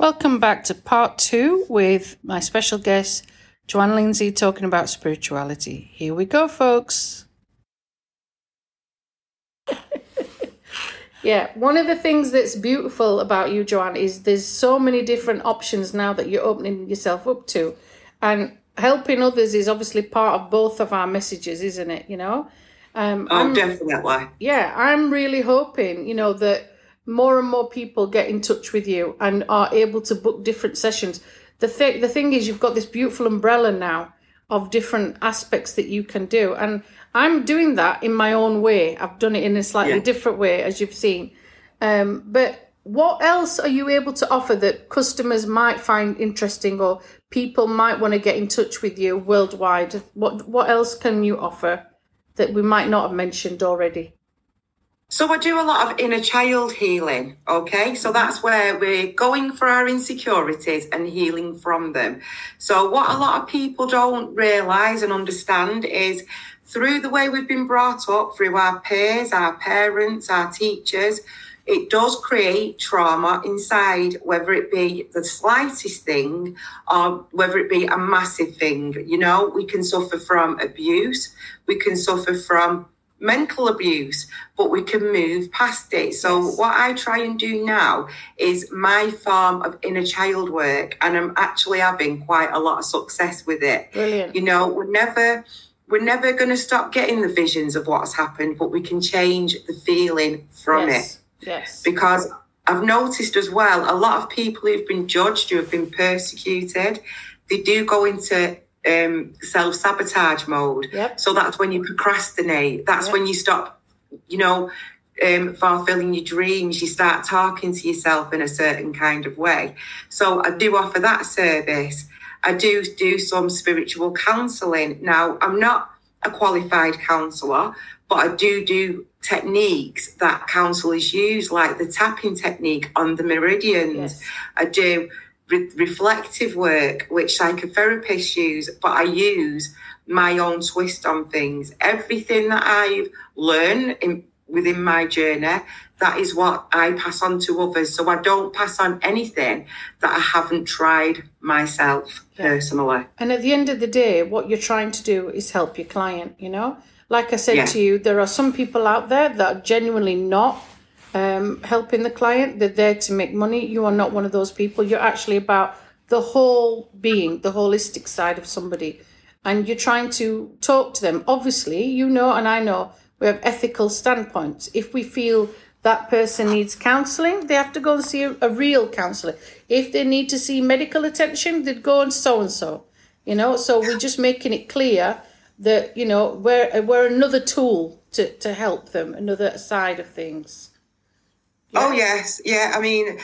Welcome back to part two with my special guest, Joanne Lindsay, talking about spirituality. Here we go, folks. yeah, one of the things that's beautiful about you, Joanne, is there's so many different options now that you're opening yourself up to. And helping others is obviously part of both of our messages, isn't it? You know? Um, oh, I'm, definitely. Yeah, I'm really hoping, you know, that more and more people get in touch with you and are able to book different sessions. The thing, the thing is, you've got this beautiful umbrella now of different aspects that you can do, and I'm doing that in my own way. I've done it in a slightly yeah. different way, as you've seen. Um, but what else are you able to offer that customers might find interesting, or people might want to get in touch with you worldwide? What what else can you offer that we might not have mentioned already? So I do a lot of inner child healing. Okay. So mm-hmm. that's where we're going for our insecurities and healing from them. So what a lot of people don't realize and understand is through the way we've been brought up, through our peers, our parents, our teachers, it does create trauma inside, whether it be the slightest thing or whether it be a massive thing. You know, we can suffer from abuse, we can suffer from mental abuse, but we can move past it. So, yes. what I try and do now is my form of inner child work, and I'm actually having quite a lot of success with it. Brilliant. You know, we're never. We're never going to stop getting the visions of what's happened, but we can change the feeling from yes. it. Yes. Because I've noticed as well, a lot of people who've been judged, who have been persecuted, they do go into um, self sabotage mode. Yep. So that's when you procrastinate. That's yep. when you stop, you know, um, fulfilling your dreams. You start talking to yourself in a certain kind of way. So I do offer that service. I do do some spiritual counselling. Now, I'm not a qualified counsellor, but I do do techniques that counsellors use, like the tapping technique on the meridians. Yes. I do re- reflective work, which psychotherapists use, but I use my own twist on things. Everything that I've learned in, within my journey, that is what I pass on to others. So I don't pass on anything that I haven't tried myself yeah. personally. And at the end of the day, what you're trying to do is help your client, you know? Like I said yeah. to you, there are some people out there that are genuinely not um, helping the client. They're there to make money. You are not one of those people. You're actually about the whole being, the holistic side of somebody. And you're trying to talk to them. Obviously, you know, and I know we have ethical standpoints. If we feel that person needs counseling, they have to go and see a, a real counselor. If they need to see medical attention, they'd go and so and so. You know, so we're just making it clear that, you know, we're, we're another tool to, to help them, another side of things. Oh yes, yeah. I mean,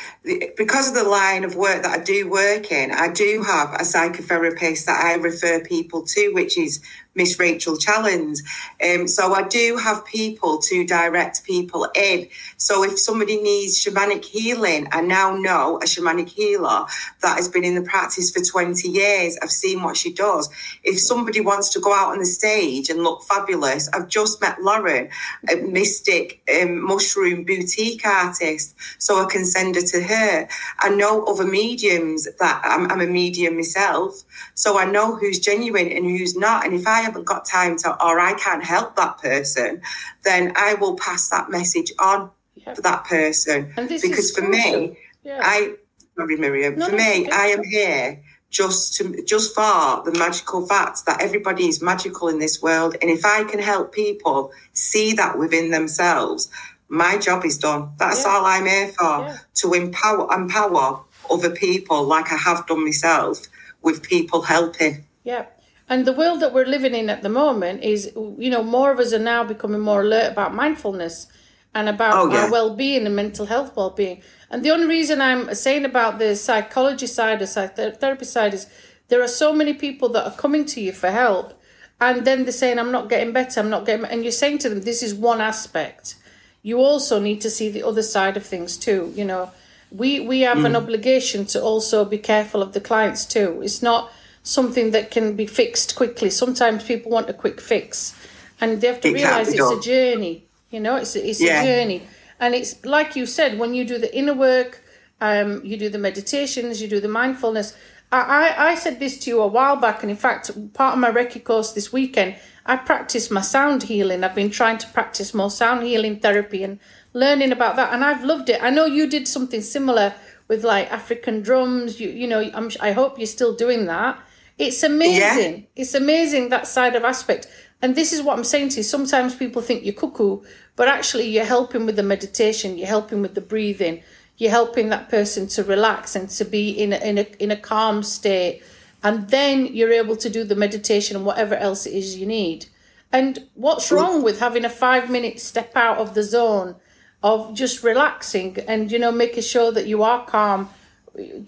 because of the line of work that I do work in, I do have a psychotherapist that I refer people to, which is Miss Rachel Challenge. Um, so I do have people to direct people in. So if somebody needs shamanic healing, I now know a shamanic healer that has been in the practice for 20 years. I've seen what she does. If somebody wants to go out on the stage and look fabulous, I've just met Lauren, a mystic um, mushroom boutique artist, so I can send her to her. I know other mediums that I'm, I'm a medium myself, so I know who's genuine and who's not. And if I haven't got time to, or I can't help that person, then I will pass that message on to that person. Because for me, yeah. I, sorry, Miriam, no, for me, I am here just to just for the magical fact that everybody is magical in this world and if i can help people see that within themselves my job is done that's yeah. all i'm here for yeah. to empower empower other people like i have done myself with people helping yeah and the world that we're living in at the moment is, you know, more of us are now becoming more alert about mindfulness and about oh, yeah. our well-being and mental health well-being. And the only reason I'm saying about the psychology side, the psychotherapy side, is there are so many people that are coming to you for help, and then they're saying, "I'm not getting better. I'm not getting," and you're saying to them, "This is one aspect. You also need to see the other side of things too. You know, we we have mm. an obligation to also be careful of the clients too. It's not." Something that can be fixed quickly. Sometimes people want a quick fix, and they have to realize it's a journey. You know, it's a, it's yeah. a journey, and it's like you said when you do the inner work Um, you do the meditations, you do the mindfulness. I, I, I said this to you a while back, and in fact, part of my Reiki course this weekend, I practiced my sound healing. I've been trying to practice more sound healing therapy and learning about that, and I've loved it. I know you did something similar with like African drums. You you know, I'm, I hope you're still doing that. It's amazing. Yeah. It's amazing that side of aspect. And this is what I'm saying to you. Sometimes people think you're cuckoo, but actually you're helping with the meditation, you're helping with the breathing, you're helping that person to relax and to be in a, in a, in a calm state. And then you're able to do the meditation and whatever else it is you need. And what's wrong with having a five minute step out of the zone of just relaxing and, you know, making sure that you are calm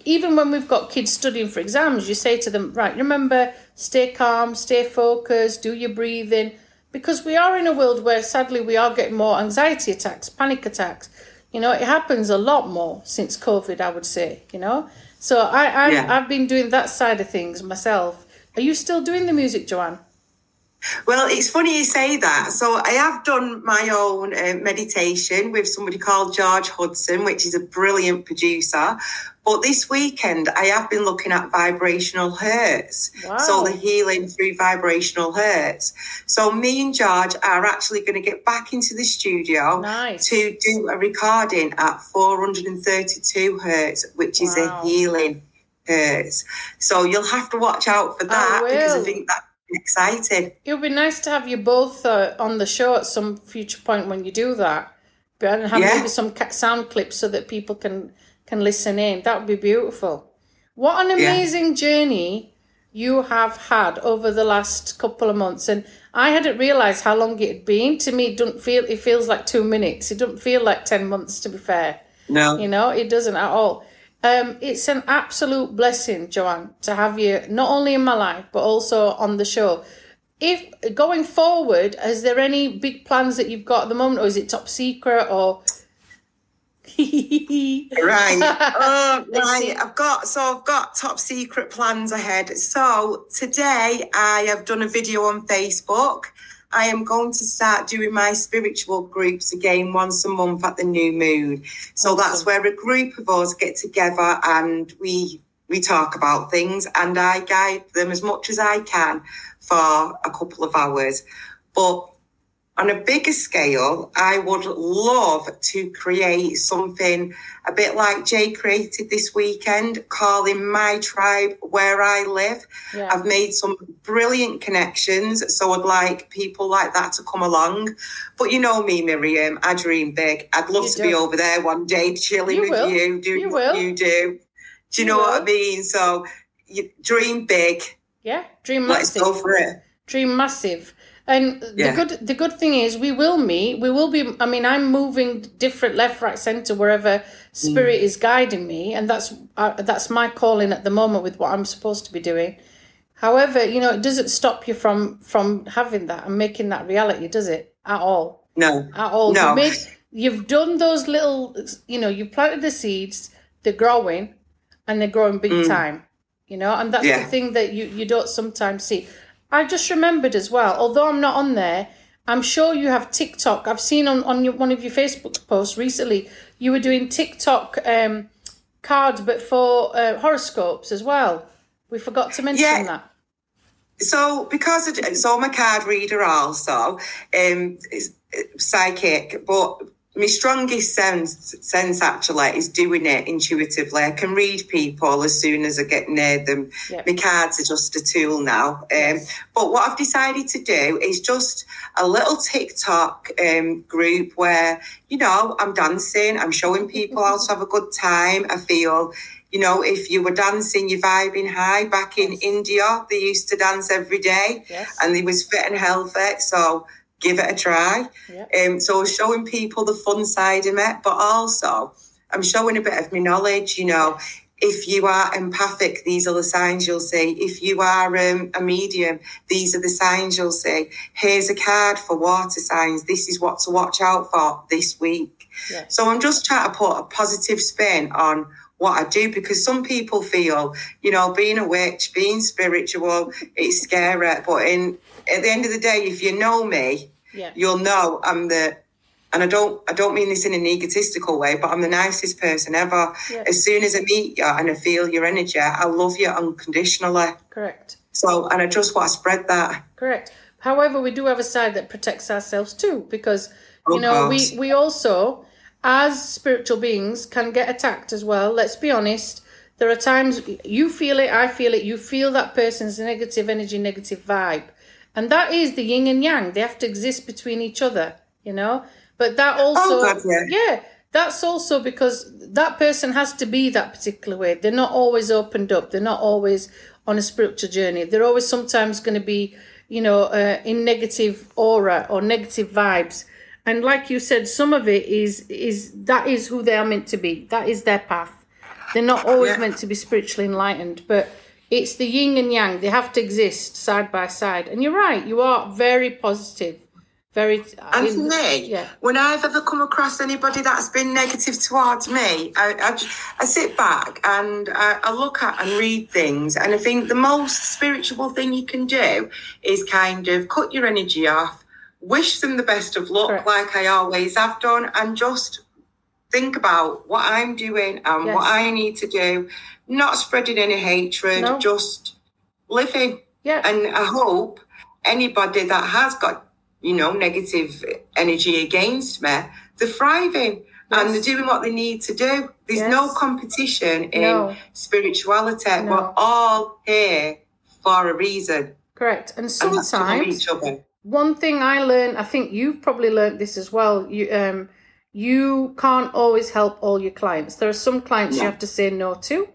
even when we've got kids studying for exams, you say to them, right, remember, stay calm, stay focused, do your breathing, because we are in a world where sadly we are getting more anxiety attacks, panic attacks. You know, it happens a lot more since COVID, I would say, you know. So I, I yeah. I've been doing that side of things myself. Are you still doing the music, Joanne? Well, it's funny you say that. So I have done my own uh, meditation with somebody called George Hudson, which is a brilliant producer. But this weekend, I have been looking at vibrational hertz. Wow. So the healing through vibrational hertz. So me and George are actually going to get back into the studio nice. to do a recording at 432 hertz, which is a healing hertz. So you'll have to watch out for that because I think that excited. It would be nice to have you both uh, on the show at some future point when you do that. But and have yeah. maybe some sound clips so that people can can listen in. That would be beautiful. What an amazing yeah. journey you have had over the last couple of months. And I hadn't realised how long it had been. To me, it doesn't feel it feels like two minutes. It doesn't feel like ten months to be fair. No. You know, it doesn't at all. Um, it's an absolute blessing, Joanne, to have you not only in my life but also on the show. If going forward, is there any big plans that you've got at the moment, or is it top secret, or? right. Oh, right. I've got so I've got top secret plans ahead. So today I have done a video on Facebook I am going to start doing my spiritual groups again once a month at the new moon. So that's where a group of us get together and we we talk about things and I guide them as much as I can for a couple of hours. But on a bigger scale, I would love to create something a bit like Jay created this weekend, calling my tribe where I live. Yeah. I've made some brilliant connections, so I'd like people like that to come along. But you know me, Miriam, I dream big. I'd love you to do. be over there one day, chilling you with will. you, doing you what you do. Do you, know will. what I mean? So you dream big. Yeah, dream massive. Let's go for it. Dream massive. And yeah. the good the good thing is we will meet. We will be. I mean, I'm moving different left, right, center wherever spirit mm. is guiding me, and that's uh, that's my calling at the moment with what I'm supposed to be doing. However, you know, it doesn't stop you from from having that and making that reality, does it? At all? No. At all. No. You made, you've done those little. You know, you've planted the seeds. They're growing, and they're growing big mm. time. You know, and that's yeah. the thing that you you don't sometimes see. I just remembered as well, although I'm not on there, I'm sure you have TikTok. I've seen on, on your, one of your Facebook posts recently, you were doing TikTok um, cards, but for uh, horoscopes as well. We forgot to mention yeah. that. So, because of, so I'm a card reader also, um, psychic, but my strongest sense sense actually is doing it intuitively. I can read people as soon as I get near them. Yep. My cards are just a tool now. Um, but what I've decided to do is just a little TikTok um, group where you know I'm dancing, I'm showing people how to have a good time. I feel. You know, if you were dancing, you're vibing high. Back in India, they used to dance every day, yes. and they was fit and healthy. So give it a try. Yep. Um, so showing people the fun side of it, but also I'm showing a bit of my knowledge. You know, if you are empathic, these are the signs you'll see. If you are um, a medium, these are the signs you'll see. Here's a card for water signs. This is what to watch out for this week. Yes. So I'm just trying to put a positive spin on what I do because some people feel, you know, being a witch, being spiritual, it's scary. But in at the end of the day, if you know me, yeah. you'll know I'm the and I don't I don't mean this in an egotistical way, but I'm the nicest person ever. Yeah. As soon as I meet you and I feel your energy, I love you unconditionally. Correct. So and I just want to spread that. Correct. However, we do have a side that protects ourselves too, because you of know course. we we also as spiritual beings can get attacked as well. Let's be honest. There are times you feel it, I feel it, you feel that person's negative energy, negative vibe. And that is the yin and yang. They have to exist between each other, you know? But that oh, also, oh, yeah. yeah, that's also because that person has to be that particular way. They're not always opened up. They're not always on a spiritual journey. They're always sometimes going to be, you know, uh, in negative aura or negative vibes. And like you said, some of it is is that is who they are meant to be. That is their path. They're not always yeah. meant to be spiritually enlightened, but it's the yin and yang. They have to exist side by side. And you're right. You are very positive very uh, and for me yeah. when i've ever come across anybody that's been negative towards me i, I, I sit back and I, I, look at and read things and i think the most spiritual thing you can do is kind of cut your energy off wish them the best of luck Correct. like i always have done and just think about what i'm doing and yes. what i need to do not spreading any hatred no. just living yeah and i hope anybody that has got you know, negative energy against me, they're thriving yes. and they're doing what they need to do. There's yes. no competition in no. spirituality. No. We're all here for a reason. Correct. And sometimes one thing I learned, I think you've probably learned this as well. You um you can't always help all your clients. There are some clients no. you have to say no to.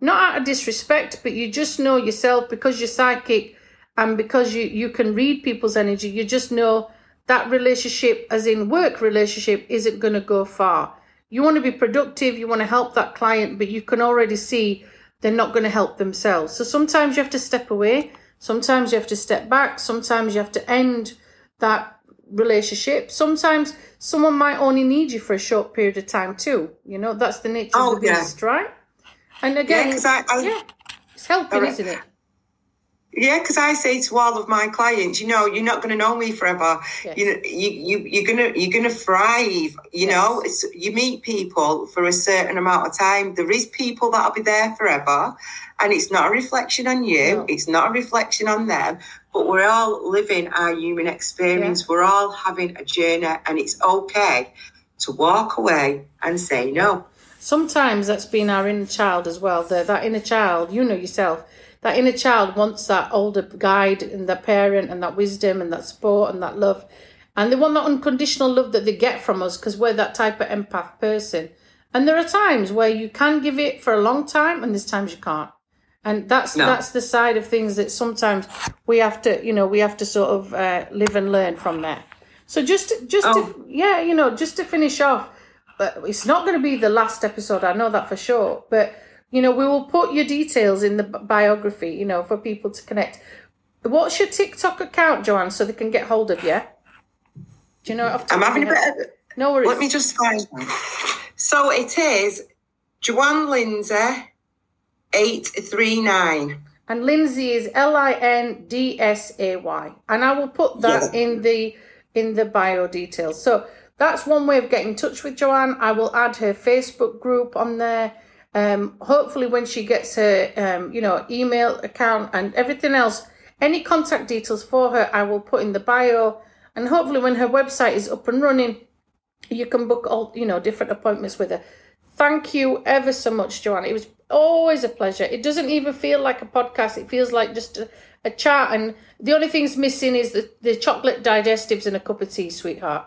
Not out of disrespect, but you just know yourself because you're psychic and because you you can read people's energy you just know that relationship as in work relationship isn't going to go far you want to be productive you want to help that client but you can already see they're not going to help themselves so sometimes you have to step away sometimes you have to step back. Sometimes you have to end that relationship. Sometimes someone might only need you for a short period of time too. You know that's the nature oh, of the beast yeah. right? And again yeah, I, I, yeah it's helping isn't it yeah, because I say to all of my clients, you know, you're not going to know me forever. Yes. You know, you, you you're gonna you're gonna thrive. You yes. know, it's, you meet people for a certain amount of time. There is people that'll be there forever, and it's not a reflection on you. No. It's not a reflection on them. But we're all living our human experience. Yeah. We're all having a journey, and it's okay to walk away and say no. Sometimes that's been our inner child as well. The, that inner child, you know yourself that inner child wants that older guide and that parent and that wisdom and that support and that love. And they want that unconditional love that they get from us because we're that type of empath person. And there are times where you can give it for a long time and there's times you can't. And that's no. that's the side of things that sometimes we have to, you know, we have to sort of uh, live and learn from there. So just just oh. to, yeah, you know, just to finish off, it's not going to be the last episode. I know that for sure. But you know, we will put your details in the biography, you know, for people to connect. What's your TikTok account, Joanne, so they can get hold of you? Do you know? I'm having a bit of. No worries. Let me just find. So it is Joanne Lindsay, eight three nine. And Lindsay is L I N D S A Y, and I will put that yeah. in the in the bio details. So that's one way of getting in touch with Joanne. I will add her Facebook group on there. Um, hopefully, when she gets her, um, you know, email account and everything else, any contact details for her, I will put in the bio. And hopefully, when her website is up and running, you can book all, you know, different appointments with her. Thank you ever so much, Joanna. It was always a pleasure. It doesn't even feel like a podcast. It feels like just a, a chat. And the only thing's missing is the, the chocolate digestives and a cup of tea, sweetheart.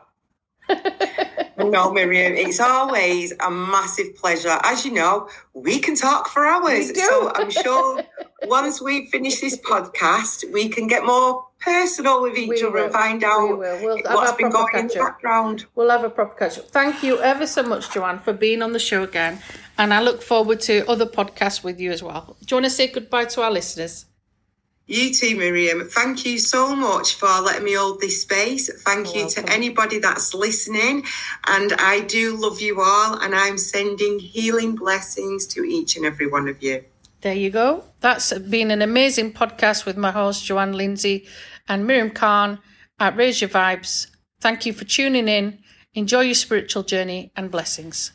No, Miriam, it's always a massive pleasure. As you know, we can talk for hours. So I'm sure once we finish this podcast, we can get more personal with each we other will. and find out we. We'll what's been going in the background. We'll have a proper catch up. Thank you ever so much, Joanne, for being on the show again. And I look forward to other podcasts with you as well. Do you want to say goodbye to our listeners? You too, Miriam. Thank you so much for letting me hold this space. Thank You're you welcome. to anybody that's listening. And I do love you all. And I'm sending healing blessings to each and every one of you. There you go. That's been an amazing podcast with my host, Joanne Lindsay and Miriam Khan at Raise Your Vibes. Thank you for tuning in. Enjoy your spiritual journey and blessings.